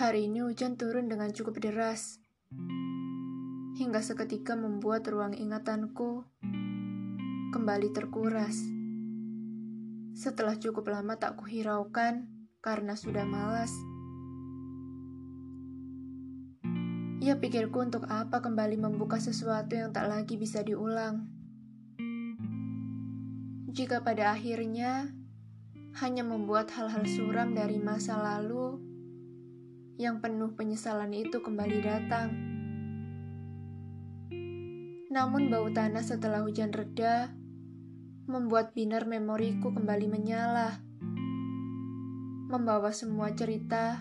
Hari ini hujan turun dengan cukup deras, hingga seketika membuat ruang ingatanku kembali terkuras. Setelah cukup lama tak kuhiraukan karena sudah malas. Ya pikirku untuk apa kembali membuka sesuatu yang tak lagi bisa diulang. Jika pada akhirnya hanya membuat hal-hal suram dari masa lalu yang penuh penyesalan itu kembali datang. Namun bau tanah setelah hujan reda membuat binar memoriku kembali menyala. Membawa semua cerita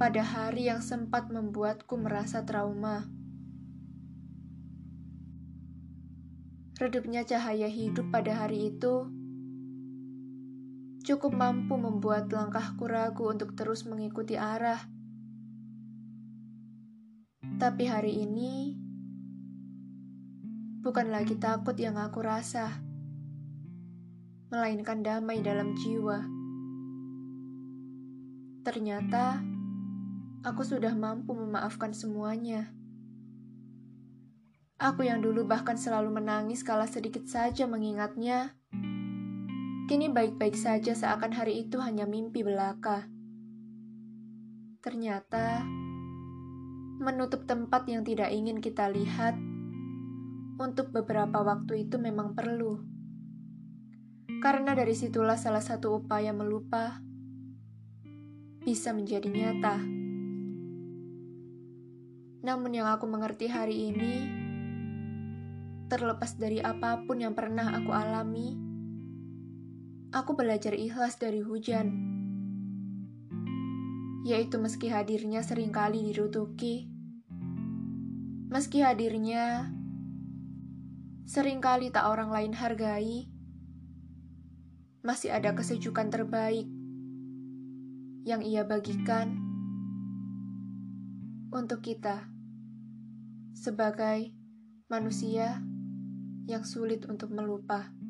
pada hari yang sempat membuatku merasa trauma. Redupnya cahaya hidup pada hari itu cukup mampu membuat langkahku ragu untuk terus mengikuti arah. Tapi hari ini bukan lagi takut yang aku rasa, melainkan damai dalam jiwa. Ternyata aku sudah mampu memaafkan semuanya. Aku yang dulu bahkan selalu menangis kala sedikit saja mengingatnya, kini baik-baik saja seakan hari itu hanya mimpi belaka. Ternyata, menutup tempat yang tidak ingin kita lihat untuk beberapa waktu itu memang perlu. Karena dari situlah salah satu upaya melupa bisa menjadi nyata. Namun yang aku mengerti hari ini, terlepas dari apa pun yang pernah aku alami, aku belajar ikhlas dari hujan. Yaitu meski hadirnya sering kali dirutuki, meski hadirnya sering kali tak orang lain hargai, masih ada kesejukan terbaik yang ia bagikan untuk kita sebagai manusia yang sulit untuk melupa.